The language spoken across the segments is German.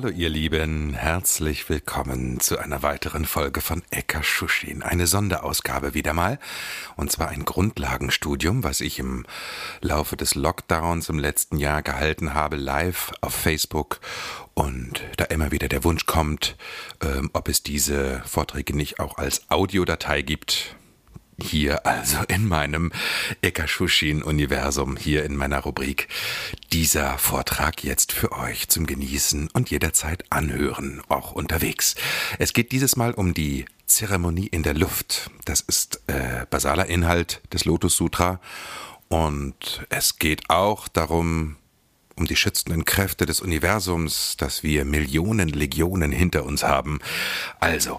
Hallo ihr Lieben, herzlich willkommen zu einer weiteren Folge von Eka Shushin. Eine Sonderausgabe wieder mal. Und zwar ein Grundlagenstudium, was ich im Laufe des Lockdowns im letzten Jahr gehalten habe, live auf Facebook. Und da immer wieder der Wunsch kommt, ähm, ob es diese Vorträge nicht auch als Audiodatei gibt, hier also in meinem Ekashushin-Universum, hier in meiner Rubrik. Dieser Vortrag jetzt für euch zum Genießen und jederzeit anhören, auch unterwegs. Es geht dieses Mal um die Zeremonie in der Luft. Das ist äh, basaler Inhalt des Lotus Sutra. Und es geht auch darum, um die schützenden Kräfte des Universums, dass wir Millionen Legionen hinter uns haben. Also,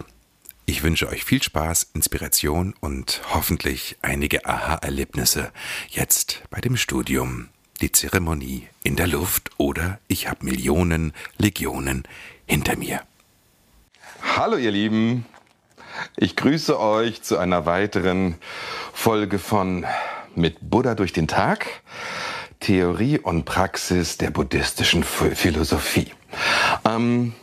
ich wünsche euch viel Spaß, Inspiration und hoffentlich einige Aha-Erlebnisse jetzt bei dem Studium Die Zeremonie in der Luft oder Ich habe Millionen Legionen hinter mir. Hallo ihr Lieben, ich grüße euch zu einer weiteren Folge von Mit Buddha durch den Tag, Theorie und Praxis der buddhistischen Philosophie. Ähm,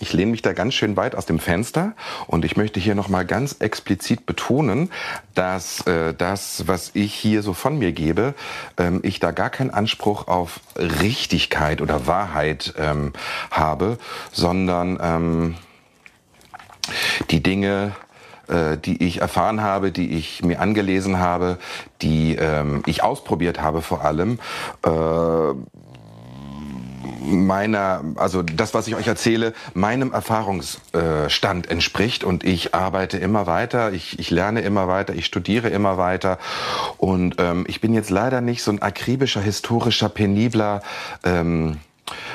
ich lehne mich da ganz schön weit aus dem Fenster und ich möchte hier nochmal ganz explizit betonen, dass äh, das, was ich hier so von mir gebe, ähm, ich da gar keinen Anspruch auf Richtigkeit oder Wahrheit ähm, habe, sondern ähm, die Dinge, äh, die ich erfahren habe, die ich mir angelesen habe, die ähm, ich ausprobiert habe vor allem, äh, meiner, also das, was ich euch erzähle, meinem Erfahrungsstand entspricht und ich arbeite immer weiter, ich, ich lerne immer weiter, ich studiere immer weiter und ähm, ich bin jetzt leider nicht so ein akribischer, historischer, penibler ähm,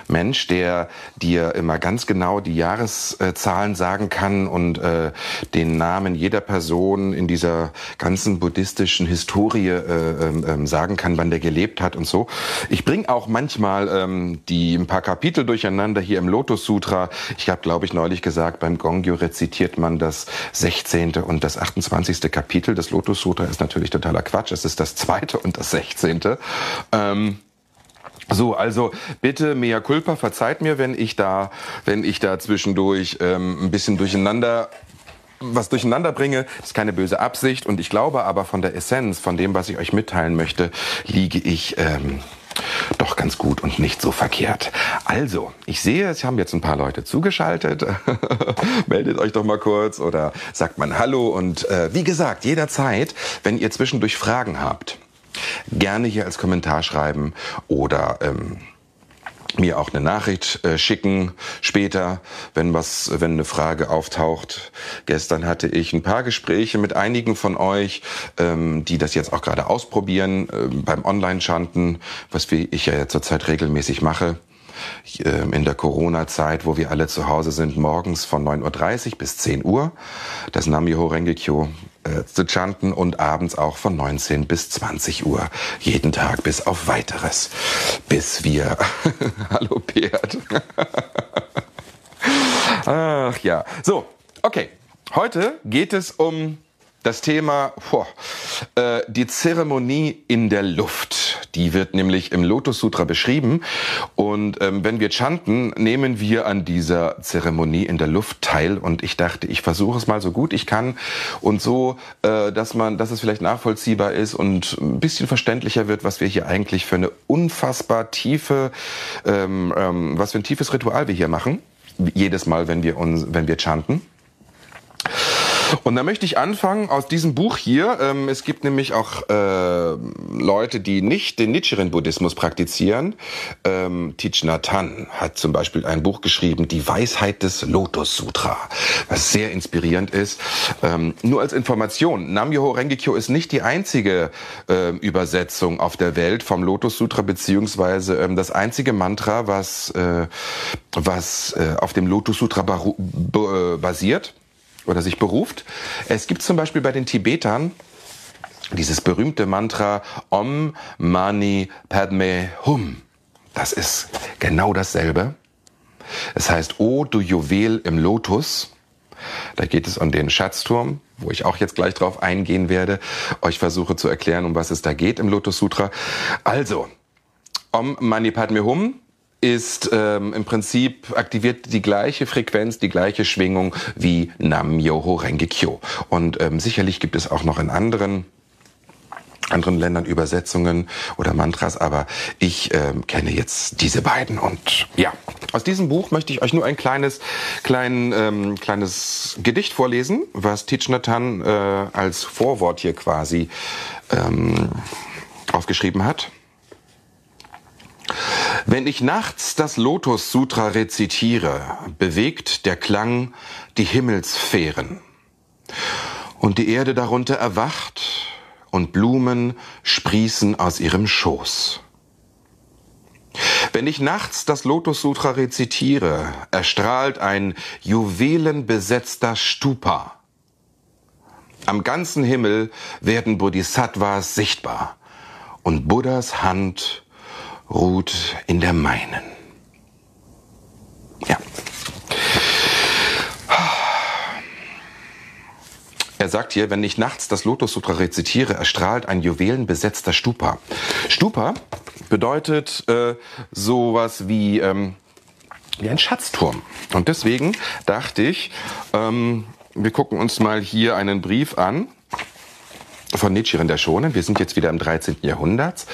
Mensch, der dir immer ganz genau die Jahreszahlen sagen kann und äh, den Namen jeder Person in dieser ganzen buddhistischen Historie äh, ähm, ähm sagen kann, wann der gelebt hat und so. Ich bringe auch manchmal ähm, die ein paar Kapitel durcheinander hier im Lotus Sutra. Ich habe, glaube ich, neulich gesagt, beim Gongyo rezitiert man das 16. und das 28. Kapitel des Lotus Sutra. Ist natürlich totaler Quatsch. Es ist das zweite und das 16. Ähm, so, also bitte mea culpa, verzeiht mir, wenn ich da, wenn ich da zwischendurch ähm, ein bisschen durcheinander was durcheinander bringe, ist keine böse Absicht und ich glaube aber von der Essenz, von dem, was ich euch mitteilen möchte, liege ich ähm, doch ganz gut und nicht so verkehrt. Also, ich sehe, es haben jetzt ein paar Leute zugeschaltet. Meldet euch doch mal kurz oder sagt mal Hallo und äh, wie gesagt, jederzeit, wenn ihr zwischendurch Fragen habt gerne hier als Kommentar schreiben oder ähm, mir auch eine Nachricht äh, schicken später, wenn was, wenn eine Frage auftaucht. Gestern hatte ich ein paar Gespräche mit einigen von euch, ähm, die das jetzt auch gerade ausprobieren äh, beim Online-Chanten, was ich ja zurzeit regelmäßig mache. Ähm, in der Corona-Zeit, wo wir alle zu Hause sind, morgens von 9.30 Uhr bis 10 Uhr, das Namyoho Rengekyo äh, zu chanten und abends auch von 19 bis 20 Uhr, jeden Tag bis auf weiteres, bis wir, hallo Bert, ach ja, so, okay, heute geht es um das Thema boah, äh, die Zeremonie in der Luft. Die wird nämlich im Lotus Sutra beschrieben. Und ähm, wenn wir chanten, nehmen wir an dieser Zeremonie in der Luft teil. Und ich dachte, ich versuche es mal so gut ich kann und so, äh, dass man, dass es vielleicht nachvollziehbar ist und ein bisschen verständlicher wird, was wir hier eigentlich für eine unfassbar tiefe, ähm, ähm, was für ein tiefes Ritual wir hier machen. Jedes Mal, wenn wir uns, wenn wir chanten. Und da möchte ich anfangen aus diesem Buch hier. Ähm, es gibt nämlich auch äh, Leute, die nicht den Nichiren-Buddhismus praktizieren. Ähm, Thich Nhat Hanh hat zum Beispiel ein Buch geschrieben, Die Weisheit des Lotus Sutra, was sehr inspirierend ist. Ähm, nur als Information, Nam-myoho Renge-kyo ist nicht die einzige äh, Übersetzung auf der Welt vom Lotus Sutra, beziehungsweise ähm, das einzige Mantra, was, äh, was äh, auf dem Lotus Sutra äh, basiert oder sich beruft. Es gibt zum Beispiel bei den Tibetern dieses berühmte Mantra Om Mani Padme Hum. Das ist genau dasselbe. Es heißt, O du Juwel im Lotus. Da geht es um den Schatzturm, wo ich auch jetzt gleich drauf eingehen werde, euch versuche zu erklären, um was es da geht im Lotus Sutra. Also, Om Mani Padme Hum ist ähm, im Prinzip aktiviert die gleiche Frequenz, die gleiche Schwingung wie Nam Myoho Renge Kyo. Und ähm, sicherlich gibt es auch noch in anderen anderen Ländern Übersetzungen oder Mantras, aber ich ähm, kenne jetzt diese beiden und ja, aus diesem Buch möchte ich euch nur ein kleines, klein, ähm, kleines Gedicht vorlesen, was Thich Nhat äh, als Vorwort hier quasi ähm, aufgeschrieben hat. Wenn ich nachts das Lotus Sutra rezitiere, bewegt der Klang die Himmelssphären. Und die Erde darunter erwacht und Blumen sprießen aus ihrem Schoß. Wenn ich nachts das Lotus Sutra rezitiere, erstrahlt ein juwelenbesetzter Stupa. Am ganzen Himmel werden Bodhisattvas sichtbar und Buddhas Hand ruht in der meinen. Ja. Er sagt hier, wenn ich nachts das Lotus Sutra rezitiere, erstrahlt ein juwelenbesetzter Stupa. Stupa bedeutet äh, sowas wie, ähm, wie ein Schatzturm. Und deswegen dachte ich, ähm, wir gucken uns mal hier einen Brief an von Nichiren der Shonen. Wir sind jetzt wieder im 13. Jahrhundert,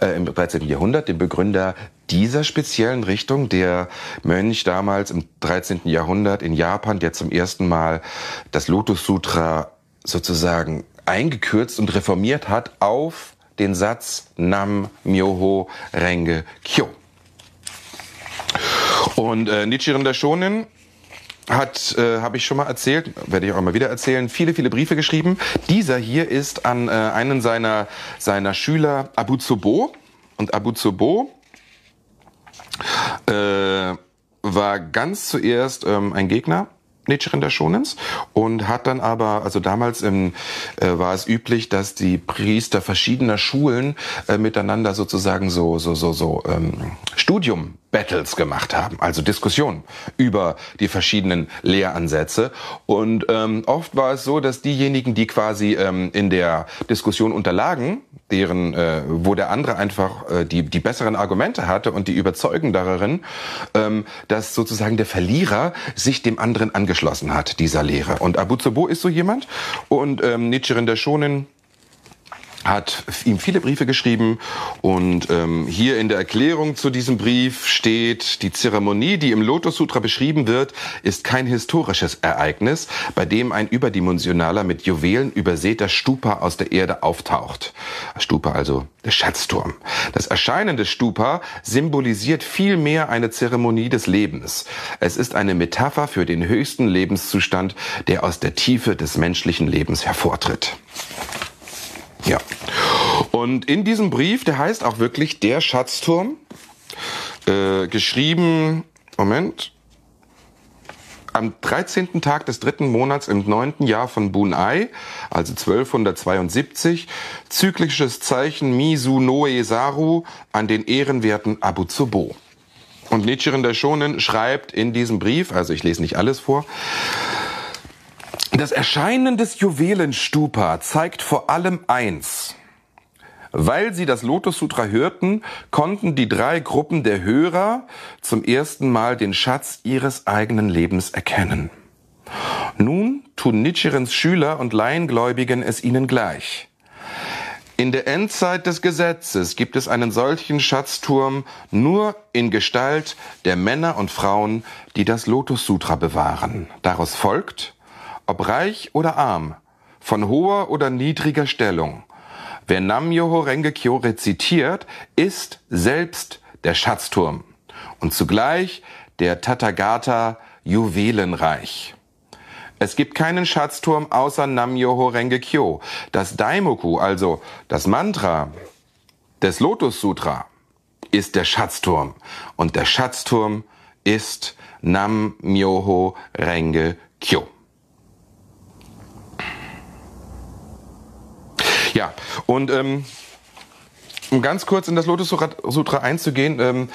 äh, im 13. Jahrhundert, dem Begründer dieser speziellen Richtung, der Mönch damals im 13. Jahrhundert in Japan, der zum ersten Mal das Lotus Sutra sozusagen eingekürzt und reformiert hat auf den Satz Nam Myoho Renge Kyo. Und äh, Nichiren der Shonen hat, äh, habe ich schon mal erzählt, werde ich auch mal wieder erzählen, viele, viele Briefe geschrieben. Dieser hier ist an äh, einen seiner, seiner Schüler Abu Zubo. Und Abu Zubo äh, war ganz zuerst ähm, ein Gegner Nichiren der Shonens und hat dann aber, also damals im, äh, war es üblich, dass die Priester verschiedener Schulen äh, miteinander sozusagen so so so so ähm, Studium Battles gemacht haben, also Diskussionen über die verschiedenen Lehransätze. Und ähm, oft war es so, dass diejenigen, die quasi ähm, in der Diskussion unterlagen, deren, äh, wo der andere einfach äh, die, die besseren Argumente hatte und die überzeugenderen, ähm, dass sozusagen der Verlierer sich dem anderen angeschlossen hat, dieser Lehre. Und Abu Zubo ist so jemand und ähm, Nichiren der Shonin hat ihm viele Briefe geschrieben und ähm, hier in der Erklärung zu diesem Brief steht, die Zeremonie, die im Lotus Sutra beschrieben wird, ist kein historisches Ereignis, bei dem ein überdimensionaler mit Juwelen übersäter Stupa aus der Erde auftaucht. Stupa also der Schatzturm. Das Erscheinen des Stupa symbolisiert vielmehr eine Zeremonie des Lebens. Es ist eine Metapher für den höchsten Lebenszustand, der aus der Tiefe des menschlichen Lebens hervortritt. Ja. Und in diesem Brief, der heißt auch wirklich Der Schatzturm, äh, geschrieben, Moment, am 13. Tag des dritten Monats im neunten Jahr von Bunai, also 1272, zyklisches Zeichen Misu Noe Saru an den ehrenwerten Abu Zubo. Und Nichiren der Shonen schreibt in diesem Brief, also ich lese nicht alles vor, das Erscheinen des Juwelenstupa zeigt vor allem eins. Weil sie das Lotus Sutra hörten, konnten die drei Gruppen der Hörer zum ersten Mal den Schatz ihres eigenen Lebens erkennen. Nun tun Nichirens Schüler und Laiengläubigen es ihnen gleich. In der Endzeit des Gesetzes gibt es einen solchen Schatzturm nur in Gestalt der Männer und Frauen, die das Lotus Sutra bewahren. Daraus folgt, ob reich oder arm, von hoher oder niedriger Stellung. Wer Nam-myoho Renge Kyo rezitiert, ist selbst der Schatzturm und zugleich der Tathagata Juwelenreich. Es gibt keinen Schatzturm außer Nam-myoho Renge Kyo. Das Daimoku, also das Mantra des Lotus Sutra, ist der Schatzturm und der Schatzturm ist Nam-myoho Renge Kyo. Ja, und ähm, um ganz kurz in das Lotus Sutra einzugehen, ähm,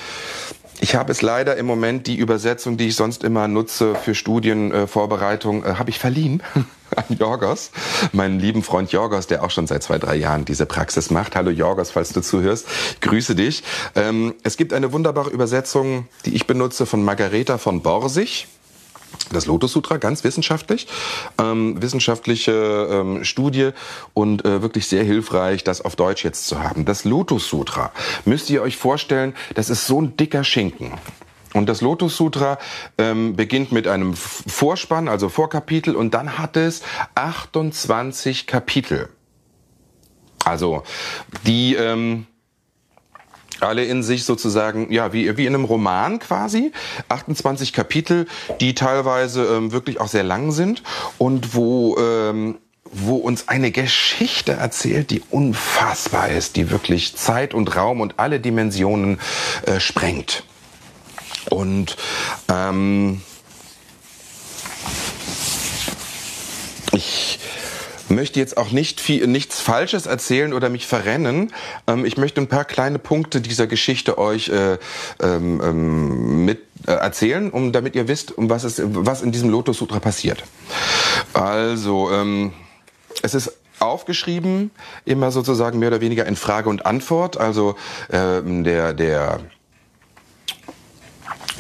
ich habe es leider im Moment die Übersetzung, die ich sonst immer nutze für Studienvorbereitung, äh, äh, habe ich verliehen an Jorgos, meinen lieben Freund Jorgos, der auch schon seit zwei, drei Jahren diese Praxis macht. Hallo Jorgos, falls du zuhörst, grüße dich. Ähm, es gibt eine wunderbare Übersetzung, die ich benutze von Margareta von Borsig das Lotus Sutra, ganz wissenschaftlich, ähm, wissenschaftliche ähm, Studie und äh, wirklich sehr hilfreich, das auf Deutsch jetzt zu haben. Das Lotus Sutra müsst ihr euch vorstellen, das ist so ein dicker Schinken. Und das Lotus Sutra ähm, beginnt mit einem Vorspann, also Vorkapitel, und dann hat es 28 Kapitel. Also die ähm, alle in sich sozusagen, ja, wie, wie in einem Roman quasi. 28 Kapitel, die teilweise ähm, wirklich auch sehr lang sind und wo, ähm, wo uns eine Geschichte erzählt, die unfassbar ist, die wirklich Zeit und Raum und alle Dimensionen äh, sprengt. Und ähm, ich möchte jetzt auch nicht viel, nichts Falsches erzählen oder mich verrennen. Ähm, ich möchte ein paar kleine Punkte dieser Geschichte euch äh, ähm, ähm, mit äh, erzählen, um damit ihr wisst, um was es, was in diesem Lotus Sutra passiert. Also ähm, es ist aufgeschrieben, immer sozusagen mehr oder weniger in Frage und Antwort. Also ähm, der der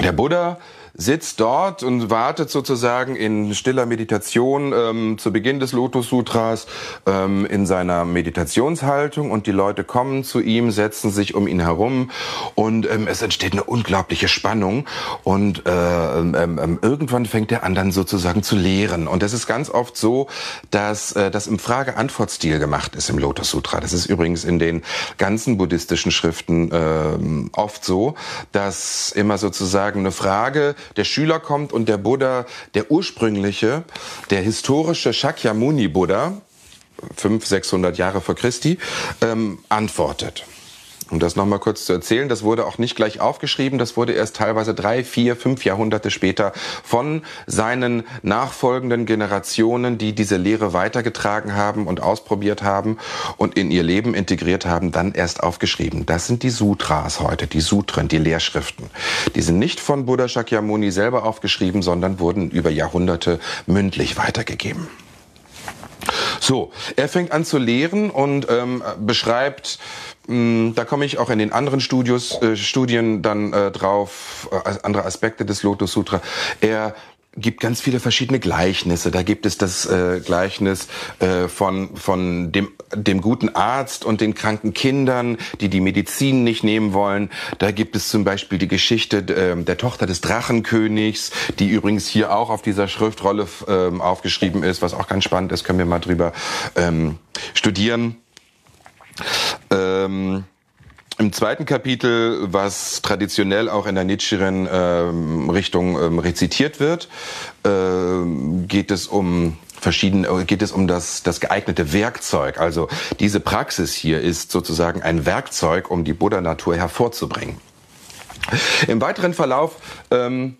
der Buddha sitzt dort und wartet sozusagen in stiller Meditation ähm, zu Beginn des Lotus Sutras ähm, in seiner Meditationshaltung und die Leute kommen zu ihm, setzen sich um ihn herum und ähm, es entsteht eine unglaubliche Spannung und äh, ähm, ähm, irgendwann fängt der an dann sozusagen zu lehren und es ist ganz oft so, dass äh, das im Frage-Antwort-Stil gemacht ist im Lotus Sutra. Das ist übrigens in den ganzen buddhistischen Schriften äh, oft so, dass immer sozusagen eine Frage der Schüler kommt und der Buddha, der ursprüngliche, der historische Shakyamuni Buddha, 500, 600 Jahre vor Christi, ähm, antwortet. Um das nochmal kurz zu erzählen, das wurde auch nicht gleich aufgeschrieben, das wurde erst teilweise drei, vier, fünf Jahrhunderte später von seinen nachfolgenden Generationen, die diese Lehre weitergetragen haben und ausprobiert haben und in ihr Leben integriert haben, dann erst aufgeschrieben. Das sind die Sutras heute, die Sutren, die Lehrschriften. Die sind nicht von Buddha Shakyamuni selber aufgeschrieben, sondern wurden über Jahrhunderte mündlich weitergegeben. So, er fängt an zu lehren und ähm, beschreibt da komme ich auch in den anderen Studios, äh, Studien dann äh, drauf, äh, andere Aspekte des Lotus Sutra. Er gibt ganz viele verschiedene Gleichnisse. Da gibt es das äh, Gleichnis äh, von, von dem, dem guten Arzt und den kranken Kindern, die die Medizin nicht nehmen wollen. Da gibt es zum Beispiel die Geschichte äh, der Tochter des Drachenkönigs, die übrigens hier auch auf dieser Schriftrolle äh, aufgeschrieben ist, was auch ganz spannend ist, können wir mal drüber ähm, studieren. Ähm, im zweiten Kapitel, was traditionell auch in der Nichiren ähm, Richtung ähm, rezitiert wird, äh, geht es um verschiedene, äh, geht es um das, das geeignete Werkzeug. Also diese Praxis hier ist sozusagen ein Werkzeug, um die Buddha-Natur hervorzubringen. Im weiteren Verlauf ähm,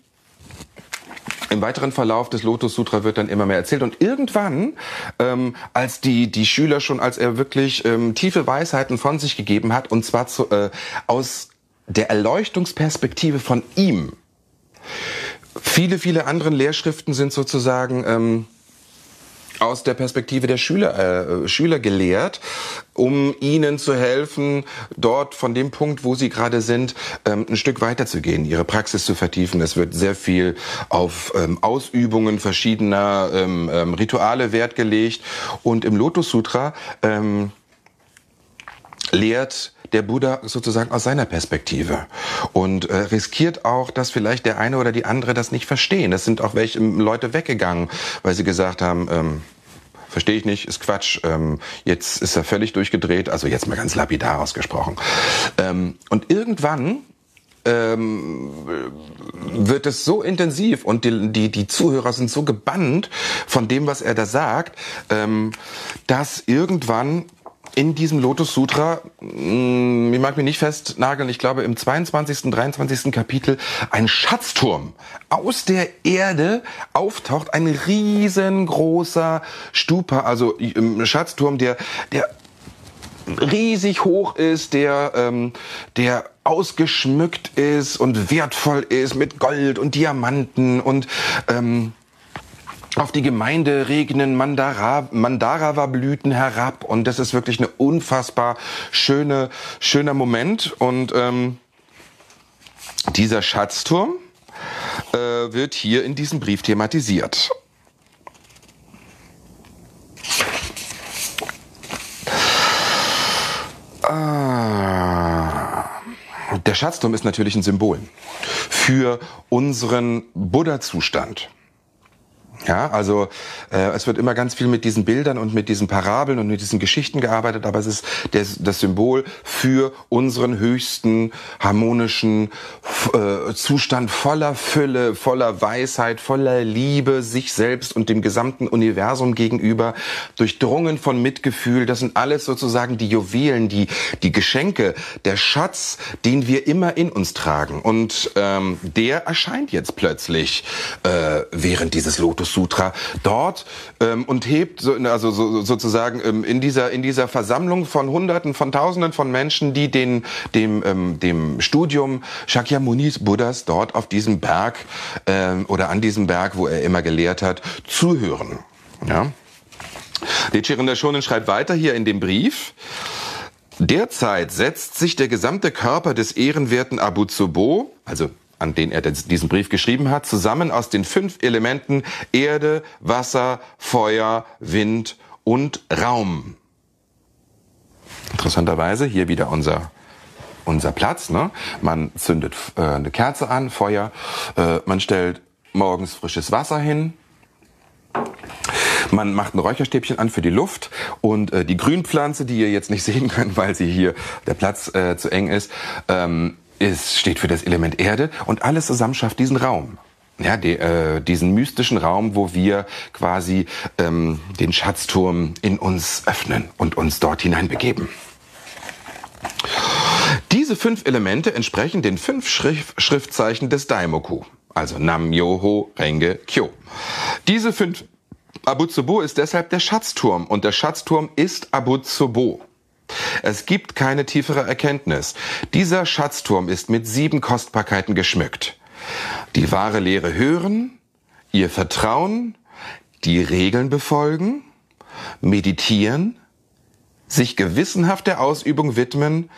im weiteren Verlauf des Lotus Sutra wird dann immer mehr erzählt und irgendwann, ähm, als die die Schüler schon, als er wirklich ähm, tiefe Weisheiten von sich gegeben hat und zwar zu, äh, aus der Erleuchtungsperspektive von ihm. Viele viele anderen Lehrschriften sind sozusagen ähm, aus der Perspektive der Schüler, äh, Schüler gelehrt, um ihnen zu helfen, dort von dem Punkt, wo sie gerade sind, ähm, ein Stück weiterzugehen, ihre Praxis zu vertiefen. Es wird sehr viel auf ähm, Ausübungen verschiedener ähm, ähm Rituale Wert gelegt. Und im Lotus Sutra ähm, lehrt der Buddha sozusagen aus seiner Perspektive und äh, riskiert auch, dass vielleicht der eine oder die andere das nicht verstehen. Es sind auch welche ähm, Leute weggegangen, weil sie gesagt haben, ähm, verstehe ich nicht, ist Quatsch. Ähm, jetzt ist er völlig durchgedreht, also jetzt mal ganz lapidar ausgesprochen. Ähm, und irgendwann ähm, wird es so intensiv und die, die, die Zuhörer sind so gebannt von dem, was er da sagt, ähm, dass irgendwann in diesem Lotus Sutra, mm, ich mag mich nicht festnageln, ich glaube im 22., 23. Kapitel ein Schatzturm aus der Erde auftaucht, ein riesengroßer Stupa, also ein Schatzturm, der, der riesig hoch ist, der, ähm, der ausgeschmückt ist und wertvoll ist mit Gold und Diamanten und ähm, auf die Gemeinde regnen Mandara, Mandarava-Blüten herab und das ist wirklich eine unfassbar schöne, schöner Moment und ähm, dieser Schatzturm äh, wird hier in diesem Brief thematisiert. Ah. Der Schatzturm ist natürlich ein Symbol für unseren Buddha-Zustand. Ja, also äh, es wird immer ganz viel mit diesen Bildern und mit diesen Parabeln und mit diesen Geschichten gearbeitet, aber es ist das, das Symbol für unseren höchsten harmonischen äh, Zustand voller Fülle, voller Weisheit, voller Liebe sich selbst und dem gesamten Universum gegenüber, durchdrungen von Mitgefühl. Das sind alles sozusagen die Juwelen, die die Geschenke, der Schatz, den wir immer in uns tragen. Und ähm, der erscheint jetzt plötzlich äh, während dieses Lotus Sutra dort ähm, und hebt so, also so, sozusagen ähm, in dieser in dieser Versammlung von Hunderten von Tausenden von Menschen, die den dem ähm, dem Studium Shakyamunis Buddhas dort auf diesem Berg ähm, oder an diesem Berg, wo er immer gelehrt hat, zuhören. Ja. Nichiren Shonen schreibt weiter hier in dem Brief. Derzeit setzt sich der gesamte Körper des ehrenwerten Abu Tsobo, also an den er diesen Brief geschrieben hat, zusammen aus den fünf Elementen Erde, Wasser, Feuer, Wind und Raum. Interessanterweise hier wieder unser unser Platz. Ne? Man zündet äh, eine Kerze an, Feuer. Äh, man stellt morgens frisches Wasser hin. Man macht ein Räucherstäbchen an für die Luft und äh, die Grünpflanze, die ihr jetzt nicht sehen könnt, weil sie hier der Platz äh, zu eng ist, ähm, ist, steht für das Element Erde und alles zusammen schafft diesen Raum. Ja, die, äh, diesen mystischen Raum, wo wir quasi ähm, den Schatzturm in uns öffnen und uns dort hineinbegeben. Diese fünf Elemente entsprechen den fünf Schrif Schriftzeichen des Daimoku, also Nam, Yoho, Renge, Kyo. Diese fünf Abutsubo ist deshalb der Schatzturm und der Schatzturm ist Abutsubo. Es gibt keine tiefere Erkenntnis. Dieser Schatzturm ist mit sieben Kostbarkeiten geschmückt. Die wahre Lehre hören, ihr Vertrauen, die Regeln befolgen, meditieren, sich gewissenhaft der Ausübung widmen,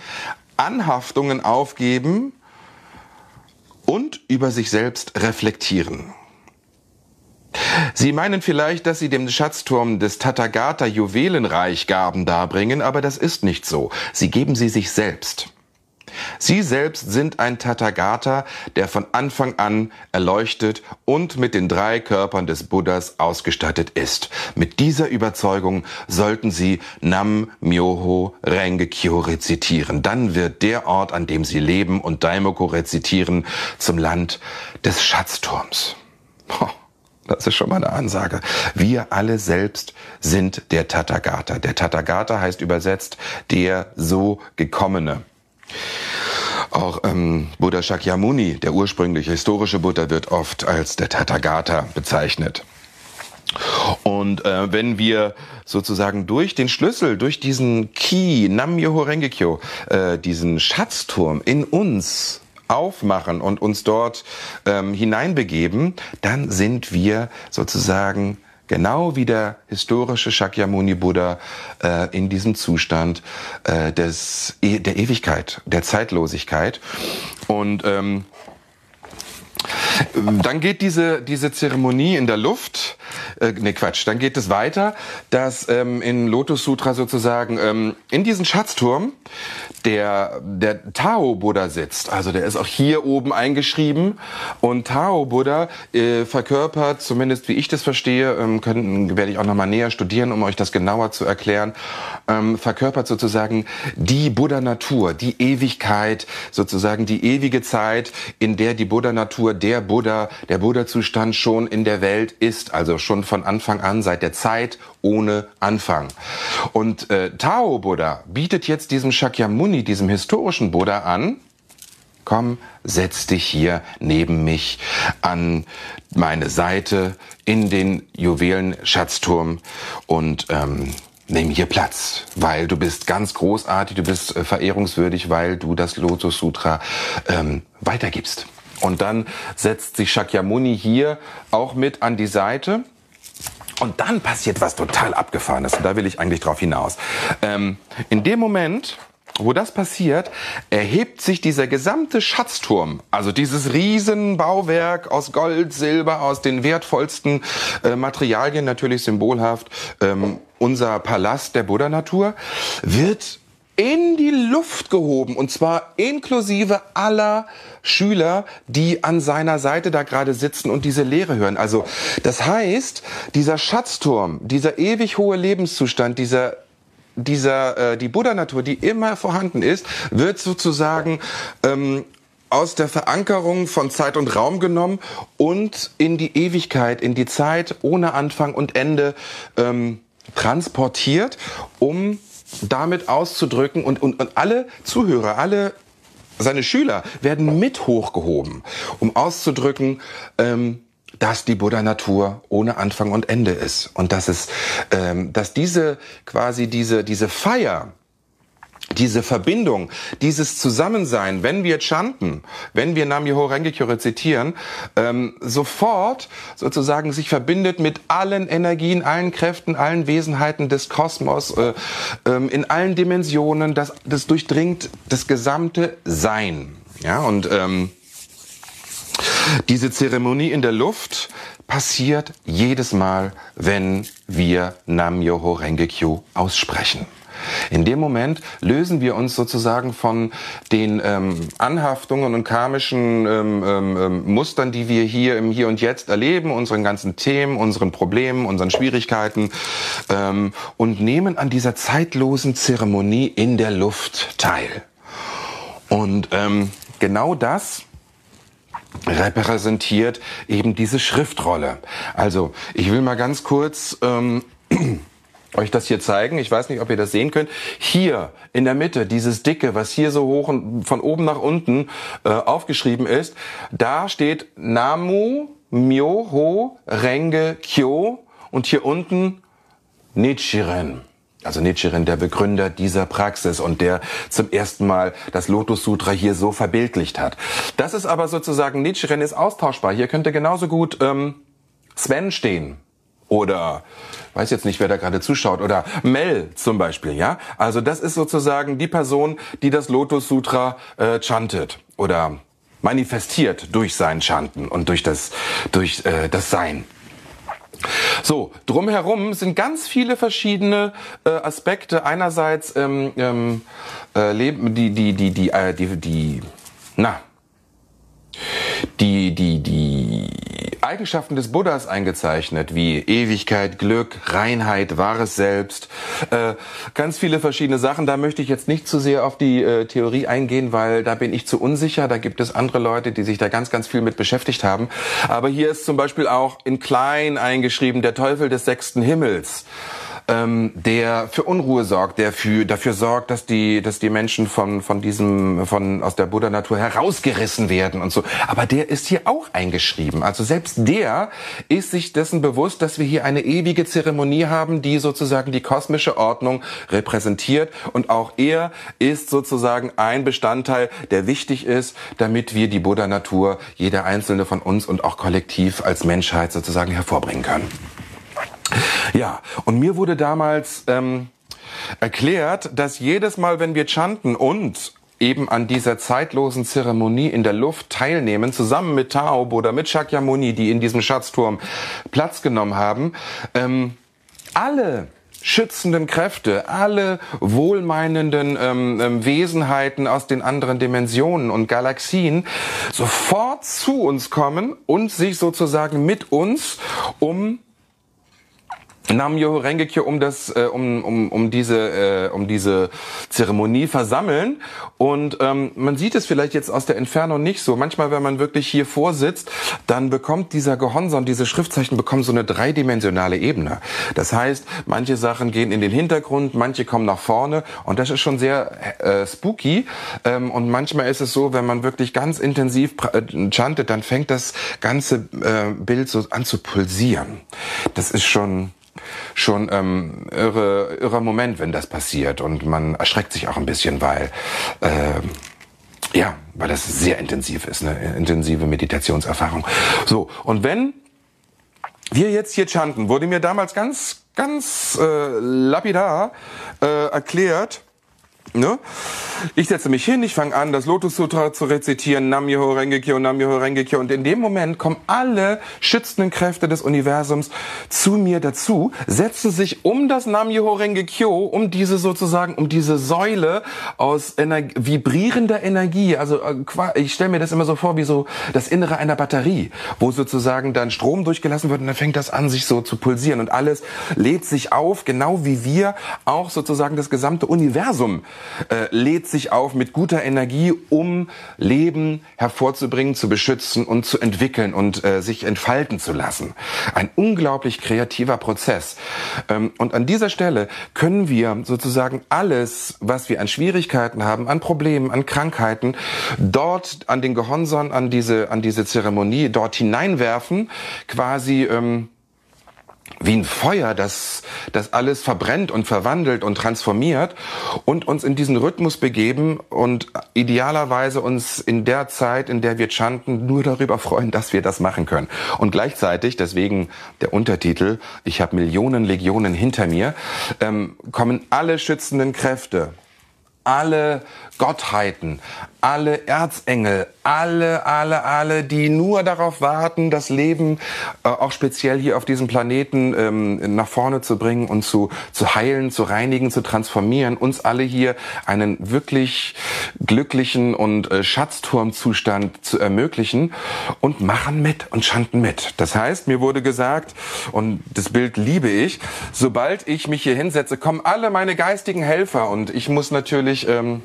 Anhaftungen aufgeben und über sich selbst reflektieren. Sie meinen vielleicht, dass Sie dem Schatzturm des Tathagata Juwelenreich Gaben darbringen, aber das ist nicht so. Sie geben sie sich selbst. Sie selbst sind ein Tathagata, der von Anfang an erleuchtet und mit den drei Körpern des Buddhas ausgestattet ist. Mit dieser Überzeugung sollten Sie Nam Myoho Renge Kyo rezitieren. Dann wird der Ort, an dem Sie leben und Daimoku rezitieren, zum Land des Schatzturms. Das ist schon mal eine Ansage. Wir alle selbst sind der Tathagata. Der Tathagata heißt übersetzt der so gekommene. Auch ähm, Buddha Shakyamuni, der ursprüngliche historische Buddha, wird oft als der Tathagata bezeichnet. Und äh, wenn wir sozusagen durch den Schlüssel, durch diesen Ki, Nam-myoho Renge-kyo, äh, diesen Schatzturm in uns aufmachen und uns dort ähm, hineinbegeben, dann sind wir sozusagen genau wie der historische Shakyamuni Buddha äh, in diesem Zustand äh, des, e der Ewigkeit, der Zeitlosigkeit. Und ähm, dann geht diese, diese Zeremonie in der Luft äh, ne Quatsch, dann geht es weiter, dass ähm, in Lotus Sutra sozusagen ähm, in diesen Schatzturm der, der Tao Buddha sitzt. Also der ist auch hier oben eingeschrieben und Tao Buddha äh, verkörpert, zumindest wie ich das verstehe, ähm, können, werde ich auch nochmal näher studieren, um euch das genauer zu erklären, ähm, verkörpert sozusagen die Buddha Natur, die Ewigkeit, sozusagen die ewige Zeit, in der die Buddha Natur, der Buddha, der Buddha Zustand schon in der Welt ist, also schon von Anfang an, seit der Zeit ohne Anfang. Und äh, Tao Buddha bietet jetzt diesem Shakyamuni, diesem historischen Buddha an, komm, setz dich hier neben mich an meine Seite in den Juwelen-Schatzturm und ähm, nimm hier Platz, weil du bist ganz großartig, du bist äh, verehrungswürdig, weil du das Lotus Sutra ähm, weitergibst. Und dann setzt sich Shakyamuni hier auch mit an die Seite. Und dann passiert was total Abgefahrenes. Und da will ich eigentlich drauf hinaus. Ähm, in dem Moment, wo das passiert, erhebt sich dieser gesamte Schatzturm, also dieses Riesenbauwerk aus Gold, Silber, aus den wertvollsten äh, Materialien, natürlich symbolhaft, ähm, unser Palast der Buddha-Natur, wird in die Luft gehoben und zwar inklusive aller Schüler, die an seiner Seite da gerade sitzen und diese Lehre hören. Also das heißt, dieser Schatzturm, dieser ewig hohe Lebenszustand, dieser dieser äh, die Buddha-Natur, die immer vorhanden ist, wird sozusagen ähm, aus der Verankerung von Zeit und Raum genommen und in die Ewigkeit, in die Zeit ohne Anfang und Ende ähm, transportiert, um damit auszudrücken und, und, und alle Zuhörer, alle seine Schüler werden mit hochgehoben, um auszudrücken, ähm, dass die Buddha-Natur ohne Anfang und Ende ist und dass es, ähm, dass diese quasi diese diese Feier diese Verbindung, dieses Zusammensein, wenn wir chanten, wenn wir Nam-Myoho Renge-kyo rezitieren, ähm, sofort sozusagen sich verbindet mit allen Energien, allen Kräften, allen Wesenheiten des Kosmos, äh, ähm, in allen Dimensionen, das, das durchdringt das gesamte Sein. Ja, und ähm, diese Zeremonie in der Luft passiert jedes Mal, wenn wir Nam-Myoho Renge-kyo aussprechen. In dem Moment lösen wir uns sozusagen von den ähm, Anhaftungen und karmischen ähm, ähm, ähm, Mustern, die wir hier im Hier und Jetzt erleben, unseren ganzen Themen, unseren Problemen, unseren Schwierigkeiten ähm, und nehmen an dieser zeitlosen Zeremonie in der Luft teil. Und ähm, genau das repräsentiert eben diese Schriftrolle. Also ich will mal ganz kurz euch das hier zeigen. Ich weiß nicht, ob ihr das sehen könnt. Hier in der Mitte, dieses dicke, was hier so hoch und von oben nach unten äh, aufgeschrieben ist, da steht Namu Myoho Renge Kyo und hier unten Nichiren. Also Nichiren, der Begründer dieser Praxis und der zum ersten Mal das Lotus Sutra hier so verbildlicht hat. Das ist aber sozusagen, Nichiren ist austauschbar. Hier könnte genauso gut ähm, Sven stehen oder weiß jetzt nicht, wer da gerade zuschaut, oder Mel zum Beispiel, ja. Also das ist sozusagen die Person, die das Lotus Sutra äh, chantet oder manifestiert durch sein Chanten und durch das, durch äh, das Sein. So, drumherum sind ganz viele verschiedene äh, Aspekte. Einerseits ähm, ähm, äh, leben die die die die äh, die die na die die die Eigenschaften des Buddhas eingezeichnet, wie Ewigkeit, Glück, Reinheit, wahres Selbst, äh, ganz viele verschiedene Sachen. Da möchte ich jetzt nicht zu sehr auf die äh, Theorie eingehen, weil da bin ich zu unsicher. Da gibt es andere Leute, die sich da ganz, ganz viel mit beschäftigt haben. Aber hier ist zum Beispiel auch in klein eingeschrieben der Teufel des sechsten Himmels ähm, der für Unruhe sorgt, der für, dafür sorgt, dass die, dass die Menschen von, von diesem, von, aus der Buddha-Natur herausgerissen werden und so. Aber der ist hier auch eingeschrieben. Also selbst der ist sich dessen bewusst, dass wir hier eine ewige Zeremonie haben, die sozusagen die kosmische Ordnung repräsentiert. Und auch er ist sozusagen ein Bestandteil, der wichtig ist, damit wir die Buddha-Natur, jeder einzelne von uns und auch kollektiv als Menschheit sozusagen hervorbringen können. Ja, und mir wurde damals ähm, erklärt, dass jedes Mal, wenn wir chanten und eben an dieser zeitlosen Zeremonie in der Luft teilnehmen, zusammen mit Taub oder mit Shakyamuni, die in diesem Schatzturm Platz genommen haben, ähm, alle schützenden Kräfte, alle wohlmeinenden ähm, ähm, Wesenheiten aus den anderen Dimensionen und Galaxien sofort zu uns kommen und sich sozusagen mit uns um Namyo Rengekyo um das äh, um, um, um diese äh, um diese Zeremonie versammeln und ähm, man sieht es vielleicht jetzt aus der Entfernung nicht so. Manchmal, wenn man wirklich hier vorsitzt, dann bekommt dieser Gehonson, diese Schriftzeichen bekommen so eine dreidimensionale Ebene. Das heißt, manche Sachen gehen in den Hintergrund, manche kommen nach vorne und das ist schon sehr äh, spooky. Ähm, und manchmal ist es so, wenn man wirklich ganz intensiv äh, chantet, dann fängt das ganze äh, Bild so an zu pulsieren. Das ist schon schon ähm, irre, irrer Moment, wenn das passiert. Und man erschreckt sich auch ein bisschen, weil äh, ja, weil das sehr intensiv ist, eine intensive Meditationserfahrung. So, und wenn wir jetzt hier chanten, wurde mir damals ganz, ganz äh, lapidar äh, erklärt, Ne? Ich setze mich hin, ich fange an, das Lotus Sutra zu rezitieren, Nam Myoho Renge Kyo, Nam Myoho Renge Kyo. Und in dem Moment kommen alle schützenden Kräfte des Universums zu mir dazu, setzen sich um das Nam Myoho Renge Kyo, um diese sozusagen, um diese Säule aus Ener vibrierender Energie. Also äh, ich stelle mir das immer so vor wie so das Innere einer Batterie, wo sozusagen dann Strom durchgelassen wird und dann fängt das an, sich so zu pulsieren und alles lädt sich auf, genau wie wir auch sozusagen das gesamte Universum äh, lädt sich auf mit guter Energie, um Leben hervorzubringen, zu beschützen und zu entwickeln und äh, sich entfalten zu lassen. Ein unglaublich kreativer Prozess. Ähm, und an dieser Stelle können wir sozusagen alles, was wir an Schwierigkeiten haben, an Problemen, an Krankheiten, dort an den Gehonson, an diese, an diese Zeremonie, dort hineinwerfen, quasi ähm, wie ein Feuer, das, das alles verbrennt und verwandelt und transformiert und uns in diesen Rhythmus begeben und idealerweise uns in der Zeit, in der wir chanten, nur darüber freuen, dass wir das machen können. Und gleichzeitig, deswegen der Untertitel, ich habe Millionen Legionen hinter mir, ähm, kommen alle schützenden Kräfte, alle Gottheiten, alle Erzengel, alle, alle, alle, die nur darauf warten, das Leben äh, auch speziell hier auf diesem Planeten ähm, nach vorne zu bringen und zu, zu heilen, zu reinigen, zu transformieren, uns alle hier einen wirklich glücklichen und äh, Schatzturmzustand zu ermöglichen und machen mit und chanten mit. Das heißt, mir wurde gesagt, und das Bild liebe ich, sobald ich mich hier hinsetze, kommen alle meine geistigen Helfer und ich muss natürlich ähm,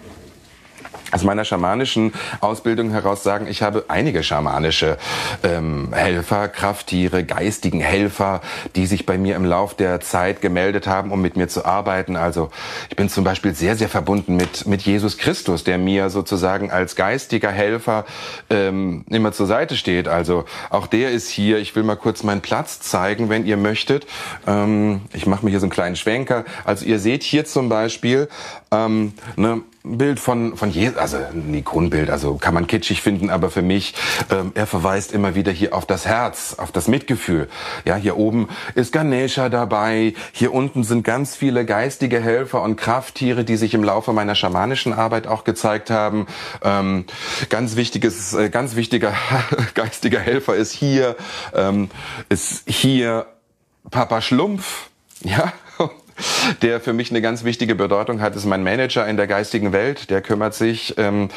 aus meiner schamanischen Ausbildung heraus sagen, ich habe einige schamanische ähm, Helfer, Krafttiere, geistigen Helfer, die sich bei mir im Lauf der Zeit gemeldet haben, um mit mir zu arbeiten. Also ich bin zum Beispiel sehr, sehr verbunden mit, mit Jesus Christus, der mir sozusagen als geistiger Helfer ähm, immer zur Seite steht. Also auch der ist hier. Ich will mal kurz meinen Platz zeigen, wenn ihr möchtet. Ähm, ich mache mir hier so einen kleinen Schwenker. Also ihr seht hier zum Beispiel ähm, ne, Bild von, von Jesus, also ein Ikonenbild, also kann man kitschig finden, aber für mich, ähm, er verweist immer wieder hier auf das Herz, auf das Mitgefühl. Ja, hier oben ist Ganesha dabei, hier unten sind ganz viele geistige Helfer und Krafttiere, die sich im Laufe meiner schamanischen Arbeit auch gezeigt haben. Ähm, ganz wichtiges, äh, ganz wichtiger geistiger Helfer ist hier, ähm, ist hier Papa Schlumpf, ja, der für mich eine ganz wichtige Bedeutung hat, ist mein Manager in der geistigen Welt. Der kümmert sich ähm,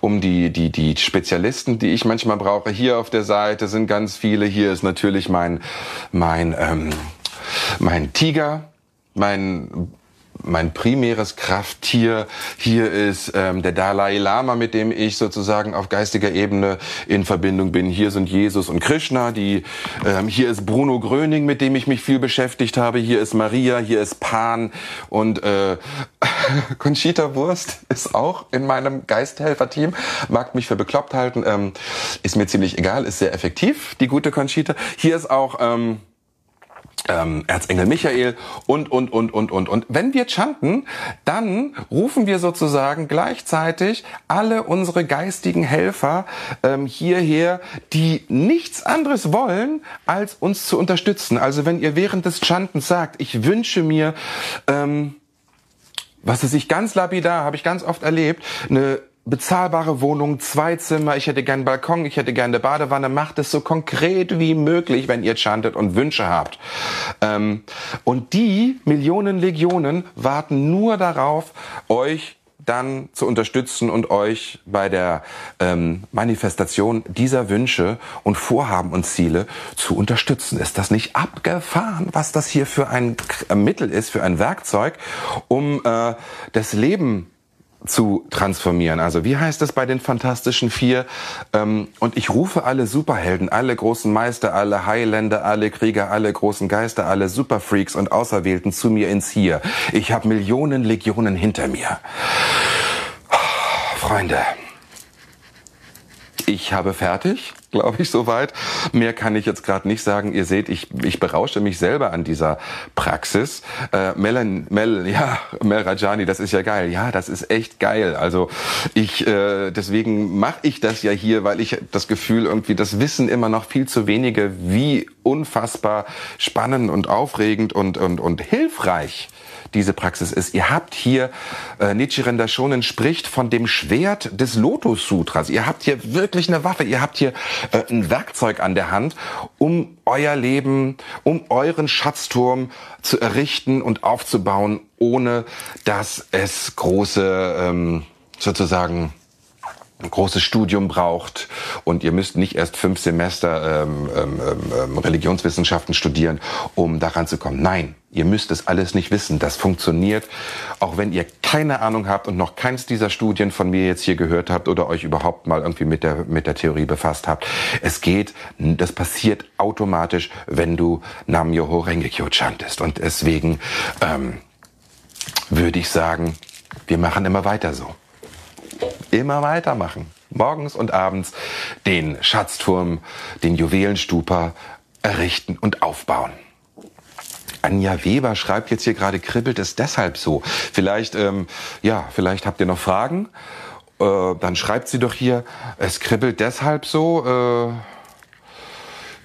um die, die, die Spezialisten, die ich manchmal brauche. Hier auf der Seite sind ganz viele. Hier ist natürlich mein, mein, ähm, mein Tiger, mein mein primäres Krafttier hier ist ähm, der Dalai Lama, mit dem ich sozusagen auf geistiger Ebene in Verbindung bin. Hier sind Jesus und Krishna. Die, ähm, hier ist Bruno Gröning, mit dem ich mich viel beschäftigt habe. Hier ist Maria, hier ist Pan und äh, Conchita Wurst ist auch in meinem Geisthelfer-Team. Mag mich für bekloppt halten, ähm, ist mir ziemlich egal, ist sehr effektiv, die gute Conchita. Hier ist auch ähm, ähm, Erzengel Michael und, und, und, und, und. Und wenn wir chanten, dann rufen wir sozusagen gleichzeitig alle unsere geistigen Helfer ähm, hierher, die nichts anderes wollen, als uns zu unterstützen. Also wenn ihr während des Chantens sagt, ich wünsche mir, ähm, was es sich ganz lapidar, habe ich ganz oft erlebt, eine bezahlbare Wohnung, zwei Zimmer, ich hätte gern Balkon, ich hätte gern eine Badewanne. Macht es so konkret wie möglich, wenn ihr chantet und Wünsche habt. Ähm, und die Millionen Legionen warten nur darauf, euch dann zu unterstützen und euch bei der ähm, Manifestation dieser Wünsche und Vorhaben und Ziele zu unterstützen. Ist das nicht abgefahren, was das hier für ein Mittel ist, für ein Werkzeug, um äh, das Leben zu transformieren. Also wie heißt es bei den Fantastischen Vier? Ähm, und ich rufe alle Superhelden, alle großen Meister, alle Highlander, alle Krieger, alle großen Geister, alle Superfreaks und Auserwählten zu mir ins Hier. Ich habe Millionen Legionen hinter mir. Freunde, ich habe fertig, glaube ich, soweit. Mehr kann ich jetzt gerade nicht sagen. Ihr seht, ich, ich berausche mich selber an dieser Praxis. Äh, Mel, Mel, ja, Mel Rajani, das ist ja geil. Ja, das ist echt geil. Also ich, äh, deswegen mache ich das ja hier, weil ich das Gefühl irgendwie, das wissen immer noch viel zu wenige, wie unfassbar spannend und aufregend und, und, und hilfreich diese Praxis ist. Ihr habt hier, äh, Nichiren Daishonin spricht von dem Schwert des Lotus Sutras. Ihr habt hier wirklich eine Waffe, ihr habt hier äh, ein Werkzeug an der Hand, um euer Leben, um euren Schatzturm zu errichten und aufzubauen, ohne dass es große, ähm, sozusagen, ein großes Studium braucht und ihr müsst nicht erst fünf Semester ähm, ähm, ähm, Religionswissenschaften studieren, um daran zu kommen. Nein, ihr müsst es alles nicht wissen. Das funktioniert, auch wenn ihr keine Ahnung habt und noch keins dieser Studien von mir jetzt hier gehört habt oder euch überhaupt mal irgendwie mit der mit der Theorie befasst habt. Es geht, das passiert automatisch, wenn du Nam Yoho Rengekyo chantest und deswegen ähm, würde ich sagen, wir machen immer weiter so immer weitermachen. Morgens und abends den Schatzturm, den Juwelenstupa errichten und aufbauen. Anja Weber schreibt jetzt hier gerade, kribbelt es deshalb so. Vielleicht, ähm, ja, vielleicht habt ihr noch Fragen. Äh, dann schreibt sie doch hier, es kribbelt deshalb so. Äh,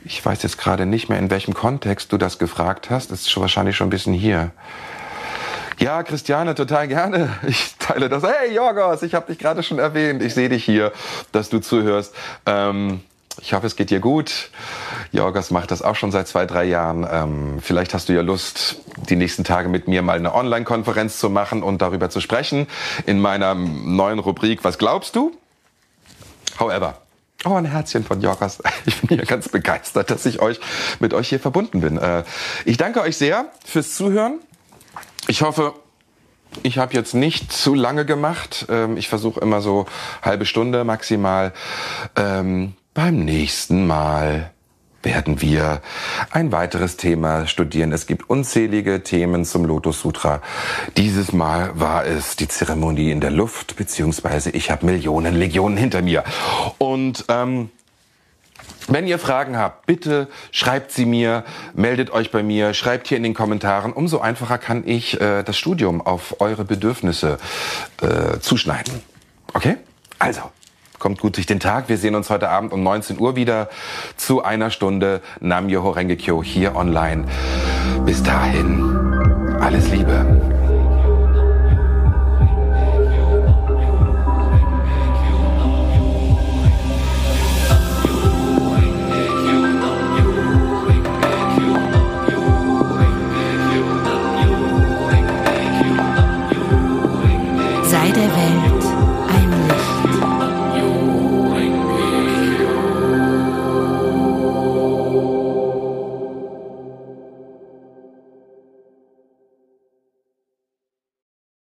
ich weiß jetzt gerade nicht mehr, in welchem Kontext du das gefragt hast. Das ist schon wahrscheinlich schon ein bisschen hier. Ja, Christiane, total gerne. Ich teile das. Hey, Jorgos, ich habe dich gerade schon erwähnt. Ich sehe dich hier, dass du zuhörst. Ähm, ich hoffe, es geht dir gut. Jorgos macht das auch schon seit zwei, drei Jahren. Ähm, vielleicht hast du ja Lust, die nächsten Tage mit mir mal eine Online-Konferenz zu machen und darüber zu sprechen in meiner neuen Rubrik Was glaubst du? However, Oh, ein Herzchen von Jorgos. Ich bin hier ganz begeistert, dass ich euch mit euch hier verbunden bin. Äh, ich danke euch sehr fürs Zuhören. Ich hoffe, ich habe jetzt nicht zu lange gemacht. Ähm, ich versuche immer so halbe Stunde maximal. Ähm, beim nächsten Mal werden wir ein weiteres Thema studieren. Es gibt unzählige Themen zum Lotus Sutra. Dieses Mal war es die Zeremonie in der Luft, beziehungsweise ich habe Millionen Legionen hinter mir. Und ähm, wenn ihr Fragen habt, bitte schreibt sie mir, meldet euch bei mir, schreibt hier in den Kommentaren. Umso einfacher kann ich äh, das Studium auf eure Bedürfnisse äh, zuschneiden. Okay? Also, kommt gut durch den Tag. Wir sehen uns heute Abend um 19 Uhr wieder zu einer Stunde Nam Yoho Rengekyo hier online. Bis dahin, alles Liebe.